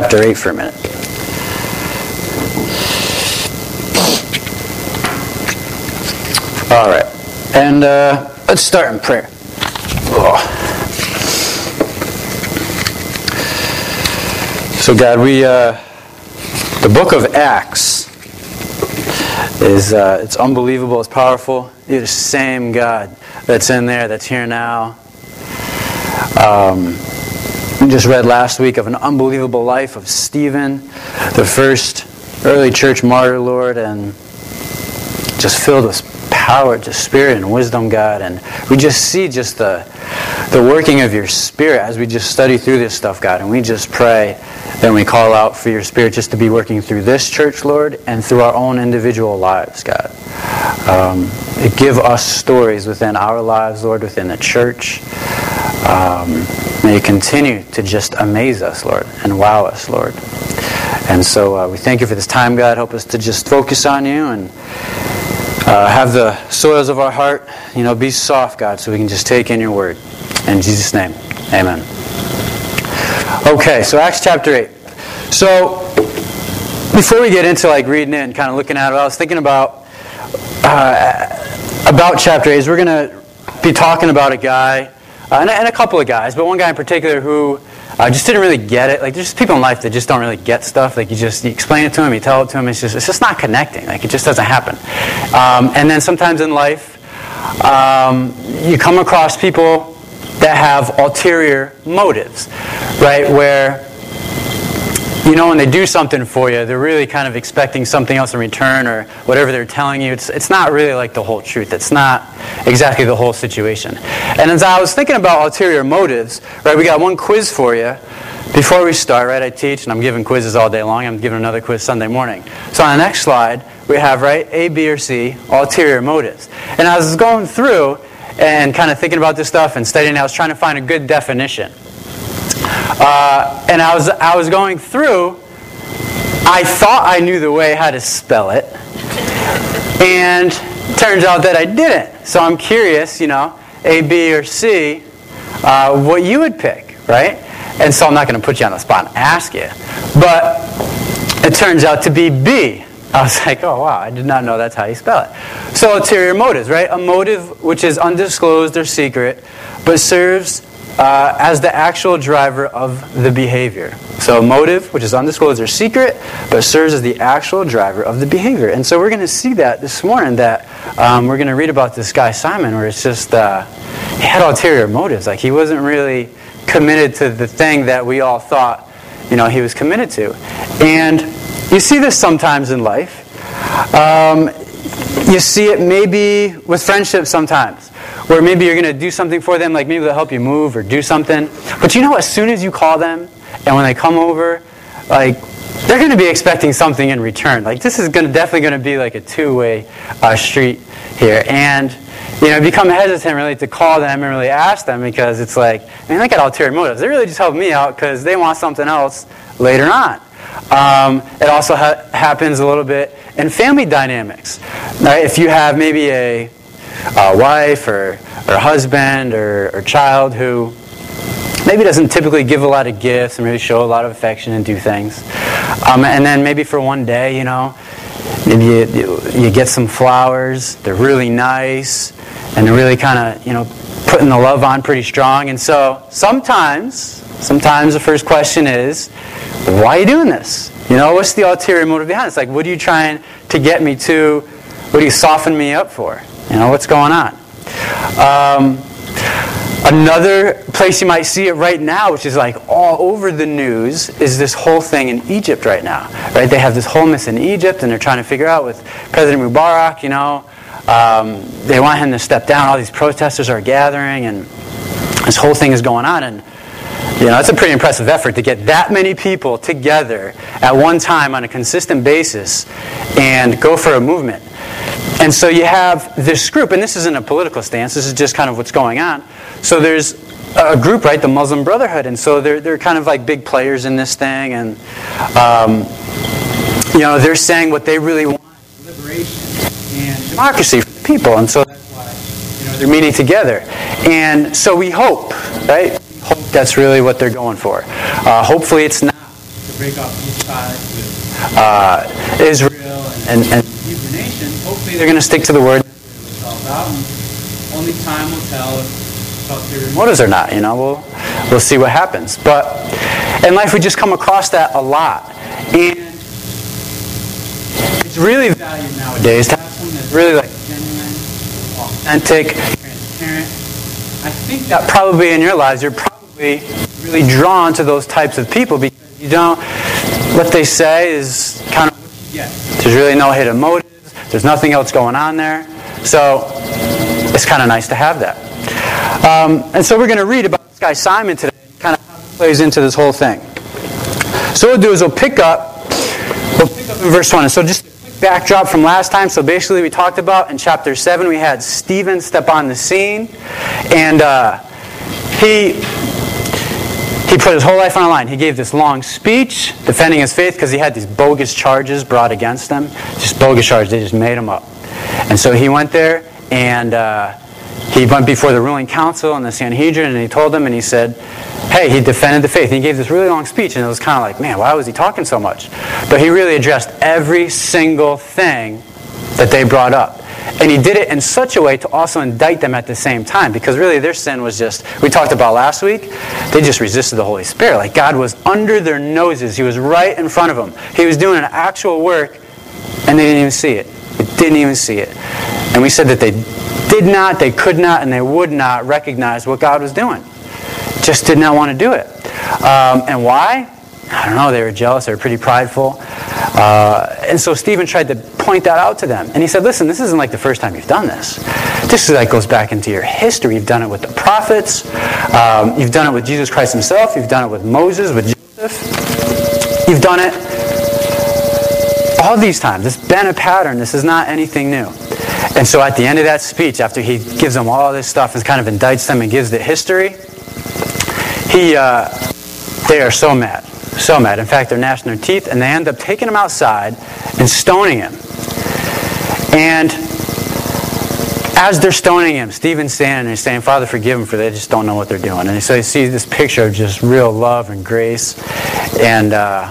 chapter 8 for a minute. All right. And uh, let's start in prayer. Oh. So, God, we, uh, the book of Acts is, uh, it's unbelievable, it's powerful. You're the same God that's in there, that's here now. Um, we just read last week of an unbelievable life of Stephen, the first early church martyr, Lord, and just filled with power, just spirit and wisdom, God. And we just see just the, the working of your spirit as we just study through this stuff, God. And we just pray and we call out for your spirit just to be working through this church, Lord, and through our own individual lives, God. Um, give us stories within our lives, Lord, within the church. Um, may you continue to just amaze us, Lord, and wow us, Lord. And so uh, we thank you for this time, God. Help us to just focus on you and uh, have the soils of our heart, you know, be soft, God, so we can just take in your word. In Jesus' name, amen. Okay, so Acts chapter 8. So, before we get into like reading it and kind of looking at it, I was thinking about uh, about chapter 8 we're going to be talking about a guy, uh, and, and, a couple of guys, but one guy in particular who I just didn't really get it. Like, there's just people in life that just don't really get stuff. Like, you just you explain it to them, you tell it to them, it's just, it's just not connecting. Like, it just doesn't happen. Um, and then sometimes in life, um, you come across people that have ulterior motives, right? Where you know when they do something for you, they're really kind of expecting something else in return or whatever they're telling you. It's, it's not really like the whole truth. It's not exactly the whole situation. And as I was thinking about ulterior motives, right, we got one quiz for you before we start, right? I teach and I'm giving quizzes all day long. I'm giving another quiz Sunday morning. So on the next slide, we have, right, A, B, or C, ulterior motives. And as I was going through and kind of thinking about this stuff and studying, I was trying to find a good definition. Uh, and I was, I was going through, I thought I knew the way how to spell it. And turns out that I didn't. So I'm curious, you know, A, B, or C, uh, what you would pick, right? And so I'm not going to put you on the spot and ask you. But it turns out to be B. I was like, oh, wow, I did not know that's how you spell it. So, ulterior motives, right? A motive which is undisclosed or secret, but serves uh, as the actual driver of the behavior. So, motive, which is undisclosed or secret, but serves as the actual driver of the behavior. And so, we're going to see that this morning. That um, we're going to read about this guy Simon, where it's just uh, he had ulterior motives. Like he wasn't really committed to the thing that we all thought, you know, he was committed to. And you see this sometimes in life. Um, you see it maybe with friendships sometimes where maybe you're going to do something for them, like maybe they'll help you move or do something. But you know, as soon as you call them and when they come over, like they're going to be expecting something in return. Like this is going to, definitely going to be like a two-way uh, street here, and you know, become hesitant really to call them and really ask them because it's like, I mean, they got ulterior motives. They really just help me out because they want something else later on. Um, it also ha- happens a little bit in family dynamics. Right? If you have maybe a a wife or, or husband or, or child who maybe doesn't typically give a lot of gifts and really show a lot of affection and do things. Um, and then maybe for one day, you know, you, you get some flowers, they're really nice, and they're really kind of, you know, putting the love on pretty strong. And so sometimes, sometimes the first question is, why are you doing this? You know, what's the ulterior motive behind it? It's like, what are you trying to get me to? What are you soften me up for? You know, what's going on? Um, another place you might see it right now, which is like all over the news, is this whole thing in Egypt right now. Right? They have this whole mess in Egypt, and they're trying to figure out with President Mubarak, you know, um, they want him to step down. All these protesters are gathering, and this whole thing is going on. And you know, it's a pretty impressive effort to get that many people together at one time on a consistent basis and go for a movement. And so you have this group, and this isn't a political stance, this is just kind of what's going on. So there's a group, right, the Muslim Brotherhood, and so they're, they're kind of like big players in this thing, and, um, you know, they're saying what they really want liberation and democracy for the people, and so that's why, you know, they're meeting together. And so we hope, right, hope that's really what they're going for. Uh, hopefully it's not to break off each side with uh, Israel and, and, and hopefully they're going to stick to the word only time will tell if motives or not. You know, we'll we'll see what happens. But in life, we just come across that a lot, and it's really valued nowadays to have someone that's really like genuine, authentic, transparent. I think that probably in your lives, you're probably really drawn to those types of people because you don't. What they say is kind of what you get. There's really no hidden motives. There's nothing else going on there. So it's kind of nice to have that. Um, and so we're going to read about this guy Simon today, kind of plays into this whole thing. So what we'll do is we'll pick up, we'll pick up in verse 1. And so just backdrop from last time. So basically we talked about in chapter 7, we had Stephen step on the scene. And uh, he he put his whole life on the line. He gave this long speech defending his faith because he had these bogus charges brought against him. Just bogus charges. They just made them up. And so he went there and uh, he went before the ruling council and the Sanhedrin and he told them and he said, hey, he defended the faith. He gave this really long speech and it was kind of like, man, why was he talking so much? But he really addressed every single thing that they brought up. And he did it in such a way to also indict them at the same time because really their sin was just, we talked about last week, they just resisted the Holy Spirit. Like God was under their noses, He was right in front of them. He was doing an actual work and they didn't even see it. They didn't even see it. And we said that they did not, they could not, and they would not recognize what God was doing. Just did not want to do it. Um, and why? I don't know, they were jealous, they were pretty prideful. Uh, and so Stephen tried to point that out to them. And he said, listen, this isn't like the first time you've done this. This is, like goes back into your history. You've done it with the prophets. Um, you've done it with Jesus Christ himself. You've done it with Moses, with Joseph. You've done it all these times. It's been a pattern. This is not anything new. And so at the end of that speech, after he gives them all this stuff and kind of indicts them and gives the history, he, uh, they are so mad. So mad. In fact, they're gnashing their teeth, and they end up taking him outside and stoning him. And as they're stoning him, Stephen's standing there saying, Father, forgive them, for they just don't know what they're doing. And so you see this picture of just real love and grace. And uh,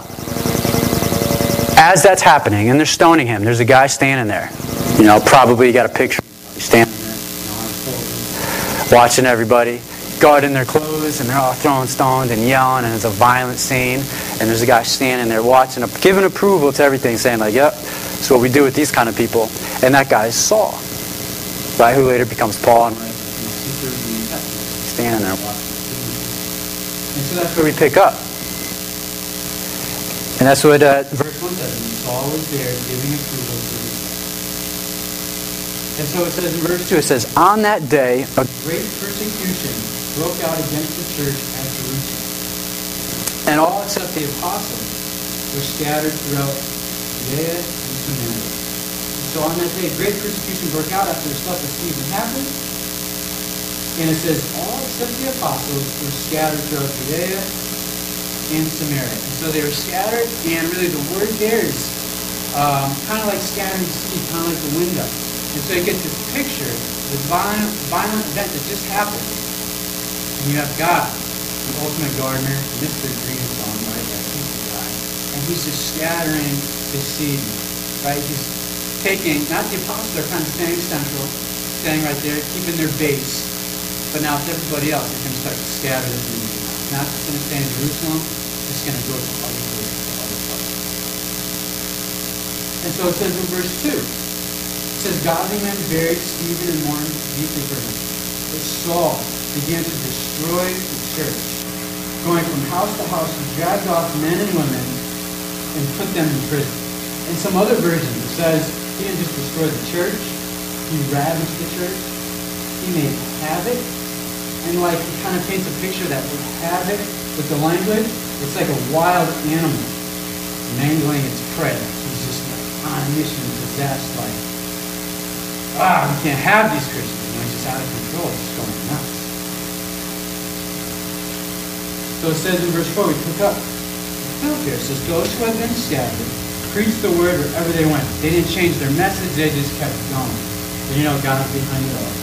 as that's happening, and they're stoning him, there's a guy standing there. You know, probably you got a picture standing there, watching everybody guarding their clothes and they're all throwing stones and yelling and it's a violent scene. And there's a guy standing there watching giving approval to everything saying like yep that's what we do with these kind of people. And that guy is Saul right who later becomes Paul. And standing there and so that's where we pick up. And that's what uh, verse 1 says and Saul was there giving approval to and so it says in verse 2 it says on that day a great persecution broke out against the church at Jerusalem. And all except the apostles were scattered throughout Judea and Samaria. So on that day, great persecution broke out after the stuff that Stephen happened. And it says, all except the apostles were scattered throughout Judea and Samaria. And so they were scattered, and really the word there is um, kind of like scattering seed, kind of like the wind up. And so you get this picture, this violent, violent event that just happened. And you have God, the ultimate gardener, Mr. Greenbaum, right? That. And he's just scattering his seed, right? He's taking, not the apostles are kind of staying central, staying right there, keeping their base. But now it's everybody else that's going to start to scatter the seed. Not just going to stay in Jerusalem, it's going to go to other places, to other places. And so it says in verse 2, it says, Godly men buried Stephen and mourned deeply for him. But Saul began to destroy the church, going from house to house, he dragged off men and women and put them in prison. In some other versions, it says he didn't just destroy the church, he ravaged the church, he made havoc, and like he kind of paints a picture that with havoc, with the language, it's like a wild animal mangling its prey. He's just like on a mission to possess, like, ah, we can't have these Christians. You know, he's just out of control, just going nuts. So it says in verse 4, we pick up Philip here. Says, Those who had been scattered preached the word wherever they went. They didn't change their message, they just kept going. And you know, God was behind it all.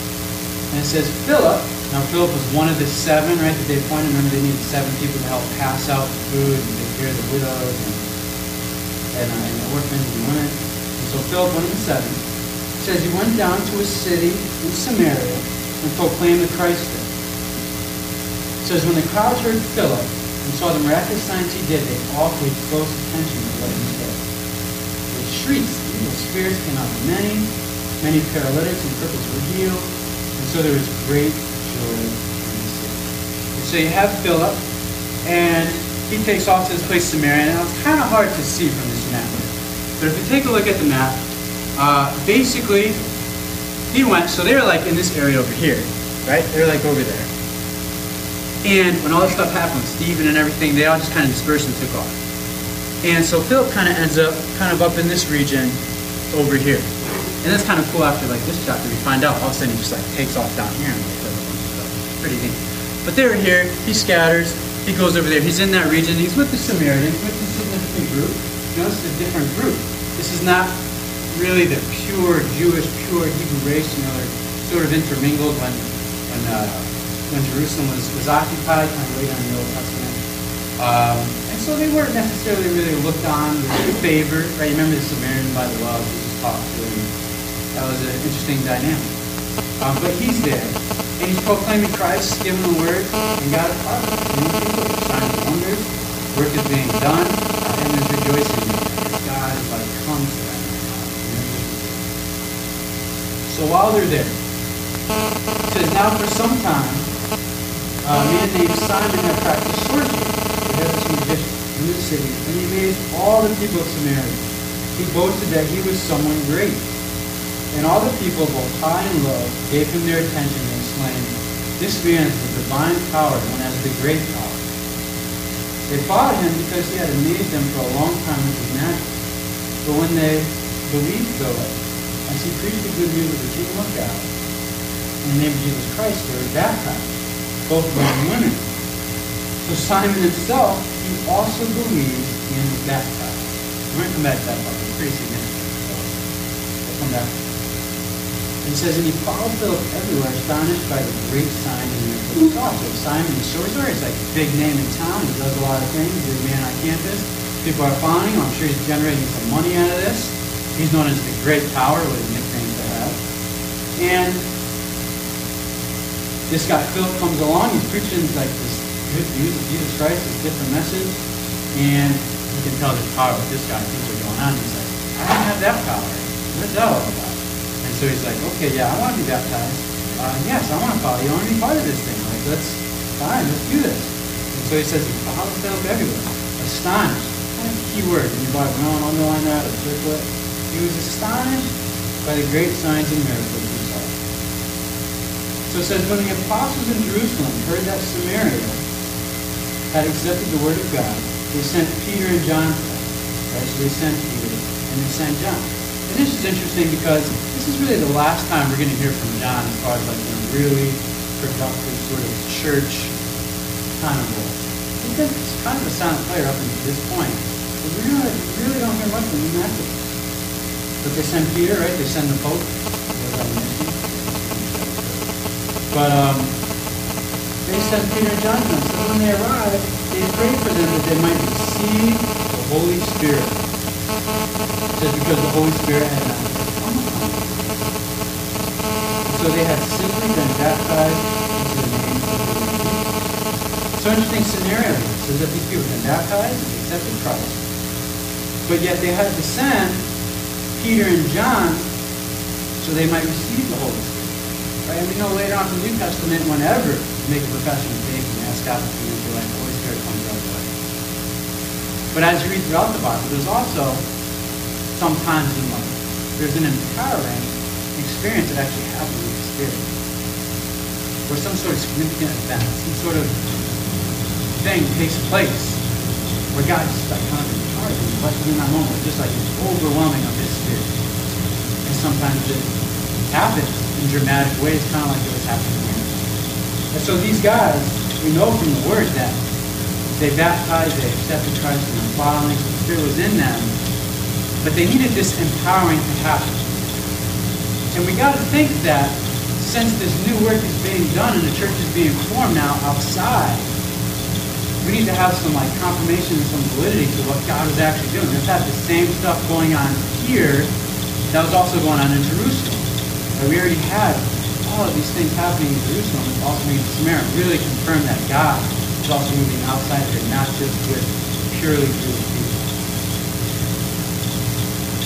And it says, Philip, Now Philip was one of the seven, right, that they appointed. Remember, they needed seven people to help pass out food and take care of the widows and, and, uh, and the orphans and women. And so Philip, one of the seven, says he went down to a city in Samaria and proclaimed the Christ says when the crowds heard Philip and saw the miraculous signs he did, they all paid close attention to what he said. With shrieks, evil spirits came out of many, many paralytics and cripples were healed, and so there was great joy in the city. So you have Philip, and he takes off to this place, Samaria, and it's kind of hard to see from this map. But if you take a look at the map, uh, basically, he went, so they were like in this area over here, right? They're like over there. And when all this stuff happened, Stephen and everything, they all just kind of dispersed and took off. And so Philip kind of ends up kind of up in this region over here. And that's kind of cool after like this chapter, we find out all of a sudden he just like takes off down here and like a. Pretty neat. But they were here, he scatters, he goes over there, he's in that region, he's with the Samaritans, with the significant group. Notice the different group. This is not really the pure Jewish, pure Hebrew race. You know, they're sort of intermingled when when uh, when Jerusalem was, was occupied, kind of late on the Old Testament. Um, and so they weren't necessarily really looked on with favor, right? You remember the Samaritan by the well, Jesus talked to him. That was an interesting dynamic. Um, but he's there, and he's proclaiming Christ, giving the word, and God is part signs and wonders, work is being done, and there's rejoicing in. God is like, come to them. So while they're there, it says, now for some time, a man named Simon had practiced sorcery. He had this magician in the city, and he amazed all the people of Samaria. He boasted that he was someone great. And all the people, both high and low, gave him their attention and exclaimed, This man is the divine power known as the great power. They followed him because he had amazed them for a long time with his magic. But when they believed Philip, as he preached the good news of the kingdom of God in the name of Jesus Christ, they were baptized, both men and women. So Simon himself, he also believes in was baptized. We're going to come back to that part. It's pretty significant. We'll come back. It says, and he followed Philip everywhere, astonished by the great sign and miracles he saw. So Simon the sorcerer is like a big name in town. He does a lot of things. He's a man on campus. People are following him. I'm sure he's generating some money out of this. He's known as the Great Power, what his nickname to have. And this guy Philip comes along. He's preaching like this good news of Jesus Christ, this different message, and you can tell there's power with this guy. Things are going on. He's like, I don't have that power. What's that all about? And so he's like, okay, yeah, I want to be baptized. Uh, yes, I want to follow you. I want to be part of this thing. Like, let's fine, let's do this. And so he says he follows Philip everywhere. Astonished. Kind of key word in your Bible. No, underline that or circle it. He was astonished by the great signs and miracles. So it says, when the apostles in Jerusalem heard that Samaria had accepted the word of God, they sent Peter and John to them. Right? So they sent Peter and they sent John. And this is interesting because this is really the last time we're going to hear from John as far as like a really productive sort of church kind of role. He's kind of a silent player up until this point. But we really, really don't hear much from him after but they send Peter, right? They send the Pope. But um, sent Peter and John to. So when they arrived, they prayed for them that they might receive the Holy Spirit. It says because the Holy Spirit had not come upon them. So they had simply been baptized into the name of the Lord. So interesting scenario here. Says that these people had been baptized, they accepted Christ, but yet they had to send Peter and John so they might receive the Holy Spirit. Right? And we know later on in the New Testament, whenever you make a profession of faith and ask God to into your life, the Holy Spirit comes right away. But as you read throughout the Bible, there's also sometimes in life, there's an empowering experience that actually happens with the Spirit. Or some sort of significant event, some sort of thing takes place where God just like kind of you, blesses in that moment, just like it's overwhelming of His Spirit. And sometimes it happens in dramatic ways, kind of like it was happening here. And so these guys, we know from the Word that they baptized, they accepted Christ and their following, the Spirit was in them, but they needed this empowering to happen. And we got to think that since this new work is being done and the church is being formed now outside, we need to have some like confirmation and some validity to what God is actually doing. Let's have the same stuff going on here that was also going on in Jerusalem. Right? We already had all of these things happening in Jerusalem, and also in Samaria, really confirm that God is also moving outside here, not just with purely Jewish people.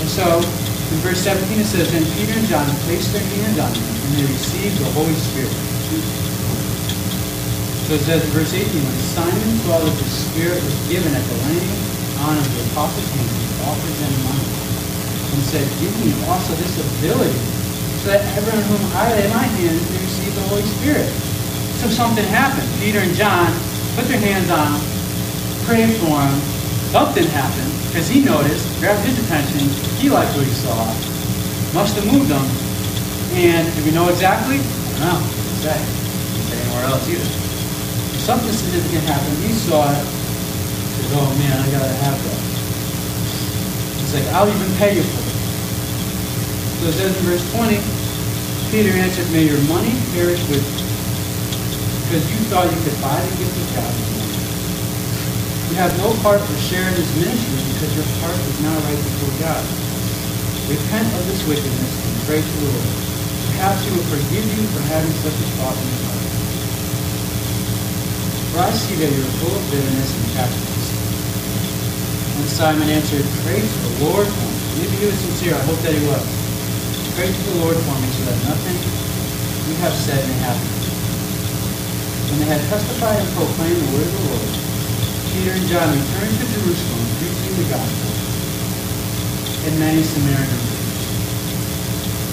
And so in verse 17 it says, Then Peter and John placed their hands on them, and they received the Holy Spirit. So it says in verse 18, When Simon saw that the Spirit was given at the laying on of the apostles' hands, he offered them money, and said, Give me also this ability, so that everyone whom I lay my hands may receive the Holy Spirit. So something happened. Peter and John put their hands on him, prayed for him, something happened, because he noticed, grabbed his attention, he liked what he saw, must have moved him, and do we know exactly? I don't know. Say, anywhere else either. Something significant happened. He saw it. He said, "Oh man, I gotta have that." He's like, "I'll even pay you for it." So it says in verse 20, Peter answered, "May your money perish with you, because you thought you could buy the gift of God with money." You have no part or share in his ministry because your heart is not right before God. Repent of this wickedness and pray to the Lord. Perhaps he will forgive you for having such a thought in your heart. For I see that you are full of bitterness and captiveness. And Simon answered, Pray to the Lord for me. Maybe he was sincere. I hope that he was. Pray to the Lord for me so that nothing you have said may happen. When they had testified and proclaimed the word of the Lord, Peter and John returned to Jerusalem, preaching the gospel in many Samaritan cities.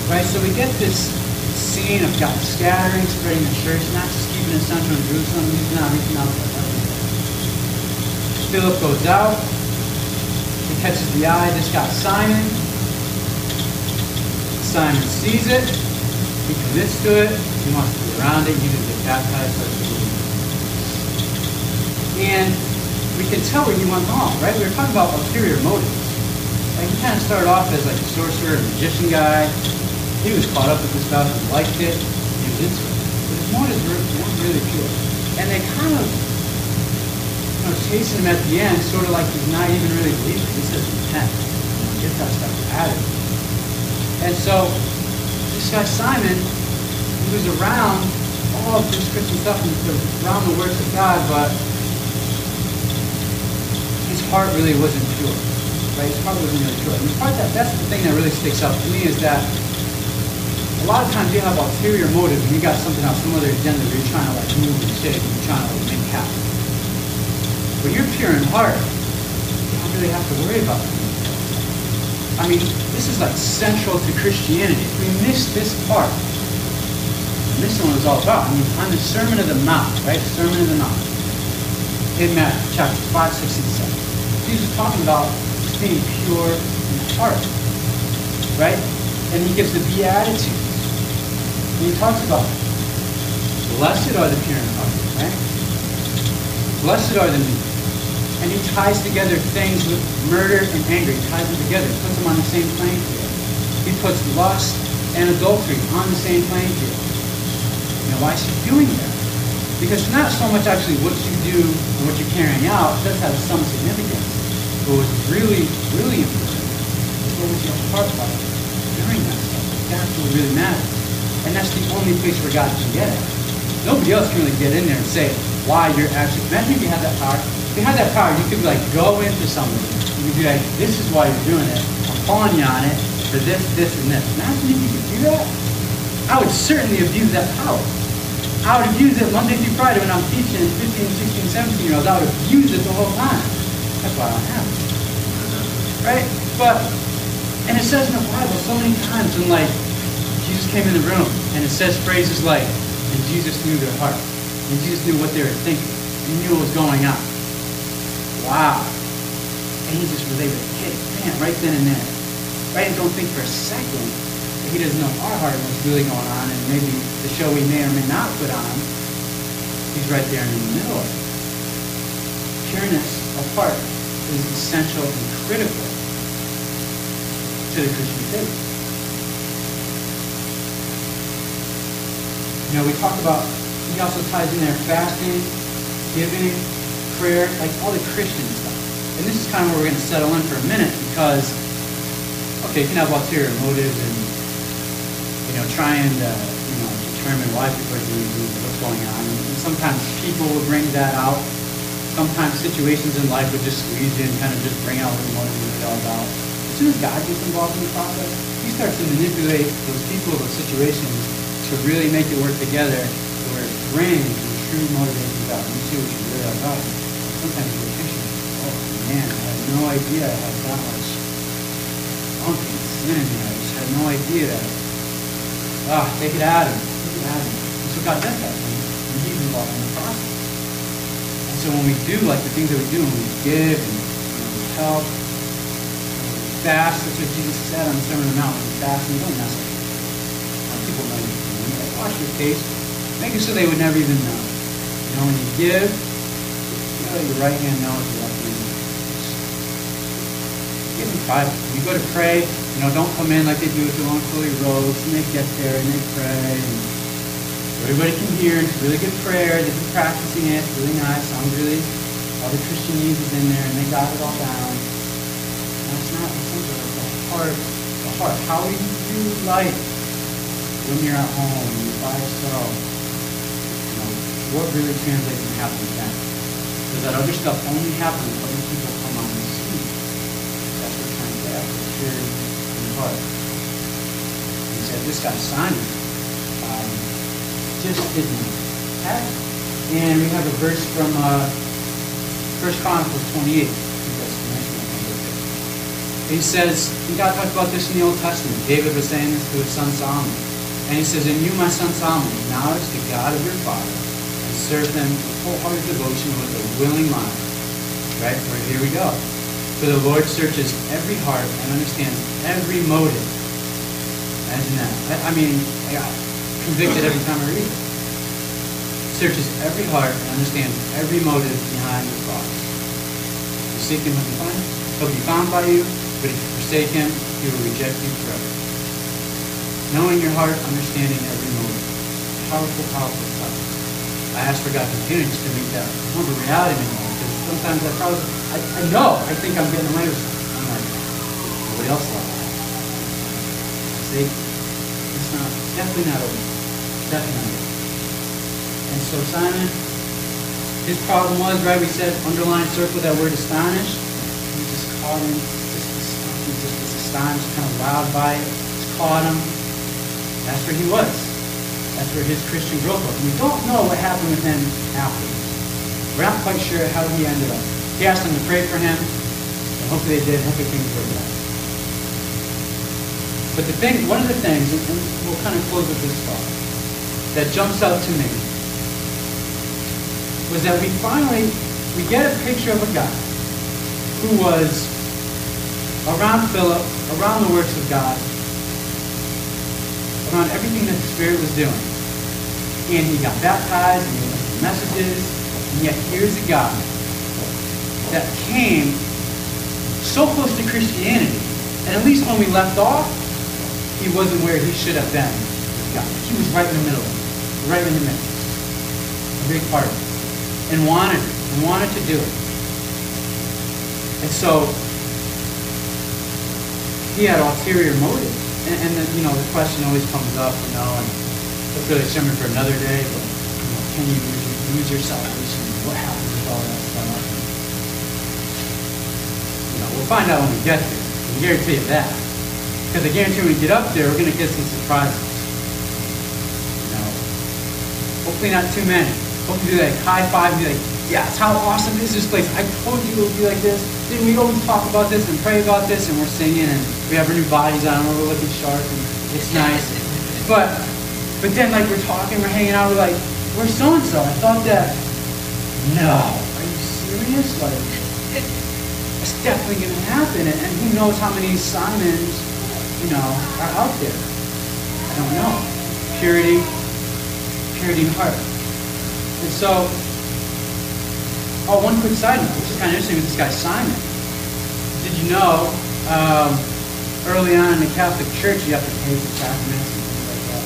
Right, so we get this scene of God scattering, spreading the church, not just keeping it central in Jerusalem, he's not reaching out to everywhere. Philip goes out, he catches the eye, this guy Simon. Simon sees it, he commits to it, he wants to be around it, he can get baptized, to believe. And we can tell where he went wrong, right? We were talking about ulterior motives. Like he kind of started off as like a sorcerer, a magician guy. He was caught up with this stuff, he liked it, he was into it. But his motives weren't really pure. And they kind of you know, chasing him at the end, sort of like he's not even really believing. He says repent. Get that stuff out of. And so this guy Simon, he was around all of this Christian stuff and around the works of God, but his heart really wasn't pure. Right? His heart wasn't really pure. And the part that that's the thing that really sticks out to me is that a lot of times you have ulterior motives and you got something else, some other agenda where you're trying to like move shake and you're trying to like make happen. But you're pure in heart. You don't really have to worry about it. I mean, this is like central to Christianity. If we miss this part, this is all about. I mean, on the Sermon of the Mount, right? Sermon of the Mount. In Matthew chapter 5, 6, and 7. Jesus is talking about being pure in heart. Right? And he gives the Beatitudes. And he talks about blessed are the pure in heart, right? Blessed are the meek. And he ties together things with murder and anger. He ties them together, he puts them on the same plane. He puts lust and adultery on the same plane field. You know, why is he doing that? Because it's not so much actually what you do and what you're carrying out. It does have some significance. But what's really, really important is what was your heart like during that stuff. That's what really matters. And that's the only place where God can get it. Nobody else can really get in there and say why you're actually. Imagine if you had that power. You had that power, you could like go into somebody. You could be like, this is why you're doing it. I'm calling you on it for this, this, and this. Imagine if you could do that. I would certainly abuse that power. I would abuse it Monday through Friday when I'm teaching 15, 16, 17 year olds. I would abuse it the whole time. That's why I don't have it. Right? But, and it says in the Bible so many times when like, Jesus came in the room and it says phrases like, and Jesus knew their heart. And Jesus knew what they were thinking. He knew what was going on. Wow. And he just was able to hit it, right then and there. Right? And don't think for a second that he doesn't know our heart and what's really going on, and maybe the show we may or may not put on, he's right there in the middle of it. Pureness of heart is essential and critical to the Christian faith. You know, we talk about, he also ties in there fasting, giving, prayer, like all the Christian stuff. And this is kind of where we're going to settle in for a minute because, okay, you can have ulterior motives and, you know, try and, uh, you know, determine why people are doing what's going on. And sometimes people will bring that out. Sometimes situations in life would just squeeze in, kind of just bring out what the motive is all about. As soon as God gets involved in the process, he starts to manipulate those people, those situations, to really make it work together where it brings true motivation about you see what you really are about. Sometimes you're thinking, oh man, I had no idea had that much funk and sin. I just had no idea that. Ah, take it out of me. Take it out of me. And so God does that when He's involved in the process. And so when we do like the things that we do, when we give and you know, we help, fast, that's what Jesus said on the Sermon on the Mount. We fast and we don't mess up. People know you wash your face, make it so they would never even know. You know, when you give, you your right hand knows your left hand. Give private. When you go to pray, you know, don't come in like they do with their own fully robes, and they get there and they pray, and everybody can hear. It's really good prayer. They've been practicing it. Really nice. Sounds really, all the Christianese is in there, and they got it all down. That's not essential. It's the heart. The heart. How do you do life? when you're at home, and you're by yourself, you know, what really translates and happens that other stuff only happens when other people come on the scene? That's what to get after, pure in the heart. He said, this guy Simon um, just didn't have it. And we have a verse from uh, 1 Chronicles 28. He says, God talked about this in the Old Testament. David was saying this to his son Solomon. And he says, And you, my son Solomon, acknowledge the God of your father and serve them with wholehearted devotion with a willing mind. Right? Or here we go. For the Lord searches every heart and understands every motive. Imagine that. I, I mean, I got convicted every time I read it. Searches every heart and understands every motive behind the cross. You seek him, he'll be found. He'll be found by you, but if you forsake him, he will reject you forever. Knowing your heart, understanding every motive. Powerful, powerful stuff. I ask for God continues to make that more of a reality life. Because sometimes I probably, I, I know, I think I'm getting away with something. I'm like, nobody else thought that. See? It's not, definitely not over. Definitely not. And so Simon, his problem was, right, we said, underline circle that word astonished. He just caught him, just, just was astonished, kind of wowed by it. Just caught him. That's where he was. That's where his Christian growth was. We don't know what happened with him afterwards. We're not quite sure how he ended up. He asked them to pray for him, and hopefully they did. Hopefully things worked out. But the thing, one of the things, and we'll kind of close with this thought, that jumps out to me was that we finally we get a picture of a guy who was around Philip, around the works of God, around everything that the Spirit was doing. And he got baptized and he listened messages. And yet here's a guy that came so close to Christianity. And at least when we left off, he wasn't where he should have been. He was right in the middle Right in the middle. A big part of it. And wanted it. And wanted to do it. And so he had ulterior motives and, and the, you know, the question always comes up, you know, and it's really a sermon for another day, but you know, can you lose your salvation? What happens with all that stuff? You know, we'll find out when we get there. I guarantee you that. Because I guarantee when we get up there, we're going to get some surprises. You know, hopefully not too many. Hopefully do like high five and be like, yes, how awesome is this place? I told you it would be like this. Didn't we always talk about this and pray about this, and we're singing, and we have our new bodies on, we're looking sharp, and it's nice. But but then like we're talking, we're hanging out, we're like, where's so and so? I thought that. No, are you serious? Like, it's definitely to happen, and, and who knows how many Simons, you know, are out there? I don't know. Purity, purity in heart. And so Oh, one quick side note, which is kind of interesting with this guy Simon. Did you know um, early on in the Catholic Church you have to pay for sacraments and things like that?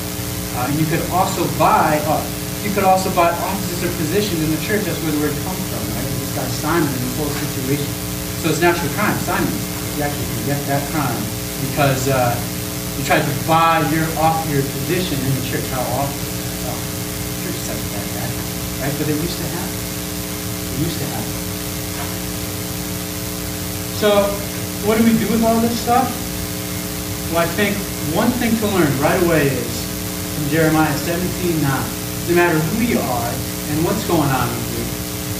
Uh, you could also buy, uh, you could also buy offices or positions in the church. That's where the word comes from, right? This guy Simon in the whole situation. So it's an actual crime, simony. You actually can get that crime because uh, you tried to buy your off your position in the church. How often? Well, church says like that, right? But they used to have. They used to have. So, what do we do with all this stuff? Well, I think one thing to learn right away is from Jeremiah 17, 9. No matter who you are and what's going on with you,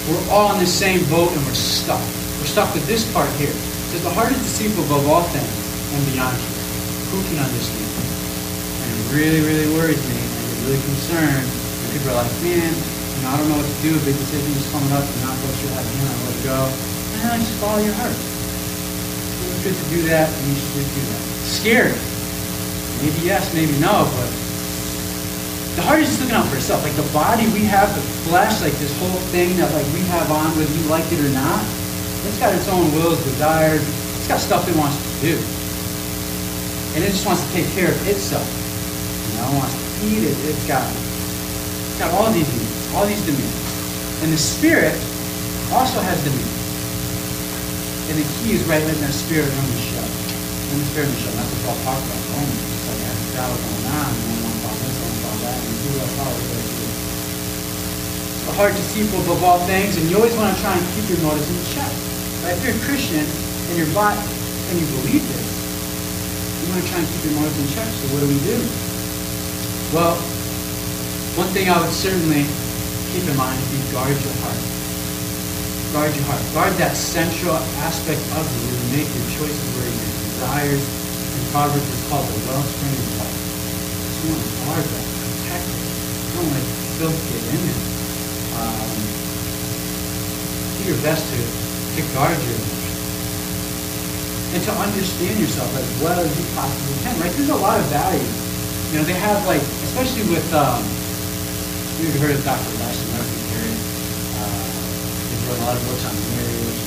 we're all in the same boat and we're stuck. We're stuck with this part here. Because the heart is deceitful above all things and beyond you. Who can understand? And it really, really worries me. And it really concerned. And people are like, man, you know, I don't know what to do. A big decision is coming up. I'm not quite sure how to handle it. Let it go. And I just follow your heart. Good to do that, and you should do that. Scary. Maybe yes, maybe no, but the heart is just looking out for itself. Like the body we have, the flesh, like this whole thing that like we have on, whether you like it or not, it's got its own wills, desires. It's got stuff it wants to do. And it just wants to take care of itself. You know, it wants to eat it. It's got, it's got all these needs, all these demands. And the spirit also has demands. And the key is right letting that spirit run the show. Run the spirit run the show. That's what Paul talked about. Romans. It's like I have a battle going on. And I want to this, I want to that. And do what I follow, what I do. The heart deceitful above all things, and you always want to try and keep your motives in check. Right? If you're a Christian and you're bought and you believe this, you want to try and keep your motives in check. So what do we do? Well, one thing I would certainly keep in mind is you guard your heart. Guard your heart. Guard that central aspect of you make your choices, where your desires, and Proverbs is called the wellspring of life. You want to guard that, protect it. Don't let filth get in there. Um, do your best to, to guard your emotions and to understand yourself as well as you possibly can. Right? There's a lot of value. You know, they have like, especially with, um, you've heard of Dr. Uh, a lot of books on marriage.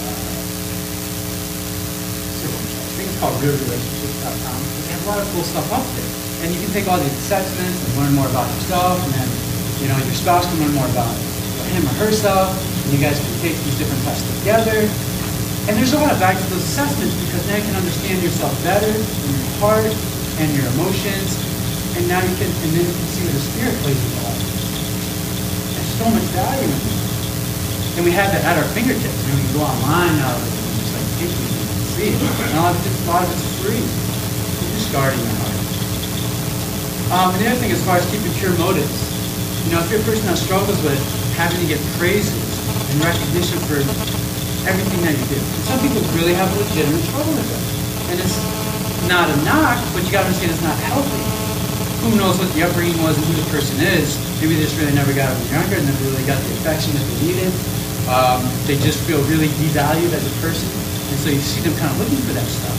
And, uh, I think it's called realrelationships.com. But they have a lot of cool stuff up there. And you can take all these assessments and learn more about yourself, and then, you know, your spouse can learn more about him or herself, and you guys can take these different tests together. And there's a lot of value to those assessments because now you can understand yourself better and your heart and your emotions. And now you can and then you can see where the spirit plays in your life. There's so much value in it. And we have that at our fingertips. You know, we can go online now and just like these things and see it. And a lot of a lot of it's free. You're your heart. Um, and the other thing as far as keeping pure motives. You know, if you're a person that struggles with having to get praises and recognition for everything that you do. And some people really have legitimate trouble with it. And it's not a knock, but you gotta understand it's not healthy. Who knows what the upbringing was and who the person is. Maybe they just really never got it when younger and never really got the affection that they needed. Um, they just feel really devalued as a person. And so you see them kind of looking for that stuff.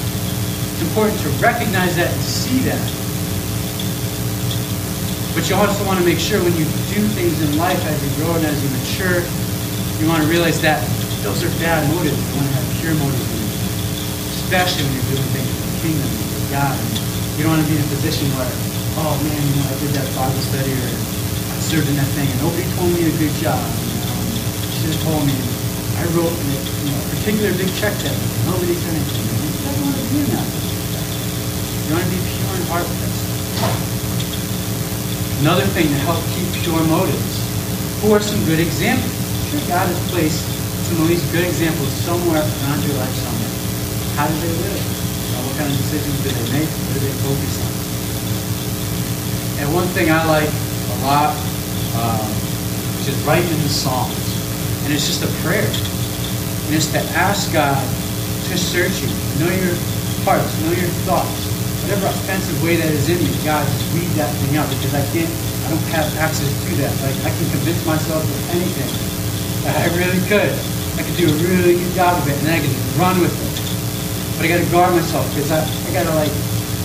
It's important to recognize that and see that. But you also want to make sure when you do things in life as you grow and as you mature, you want to realize that those are bad motives. You want to have pure motives, especially when you're doing things for the kingdom, for God. You don't want to be in a position where, oh man, you know, I did that Bible study or I served in that thing and nobody told me a good job. Have told me. I wrote a you know, particular big check that nobody to. You don't want to do that. You want to be pure in heart with. Another thing to help keep pure motives. Who are some good examples? Sure God has placed some of these good examples somewhere around your life somewhere. How did they live? What kind of decisions did they make? What did they focus on? And one thing I like a lot, um, is writing in the Psalms. And it's just a prayer. And it's to ask God to search you, know your hearts, know your thoughts, whatever offensive way that is in you, God, just weed that thing out because I can't, I don't have access to that. Like I can convince myself of anything. I really could. I could do a really good job of it, and then I could run with it. But I got to guard myself because I, I got to like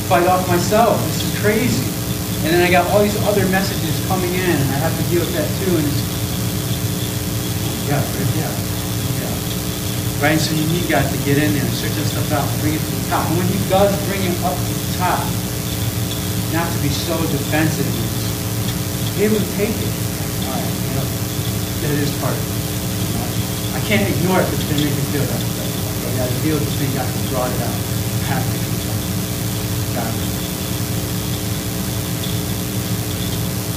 fight off myself. This is crazy. And then I got all these other messages coming in, and I have to deal with that too. And it's yeah, yeah, yeah. Right. So you need God to get in there and search that stuff out, and bring it to the top. And when He does bring it up to the top, not to be so defensive. Be able to take it. All right, you know, that is part of it. I can't ignore it, but then make me feel that way. Okay, deal with the thing, I can draw it out. I have to. Got it.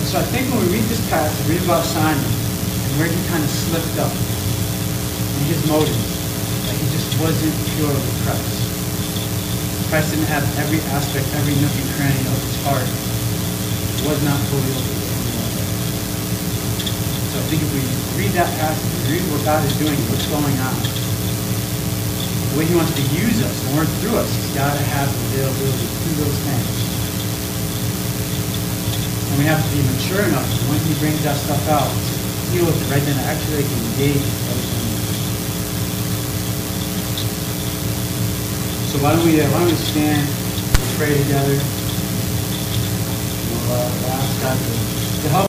So I think when we read this passage, read about Simon, where he kind of slipped up, in his motives, that he just wasn't pure with Christ. Christ didn't have every aspect, every nook and cranny of his heart. It was not fully open. So I think if we read that passage, read what God is doing, what's going on, the way he wants to use us and work through us, he's got to have availability to those things. And we have to be mature enough when he brings that stuff out, to deal with it right actually like engage. So why don't we, uh, why don't we stand, and pray together? We'll uh, ask God to,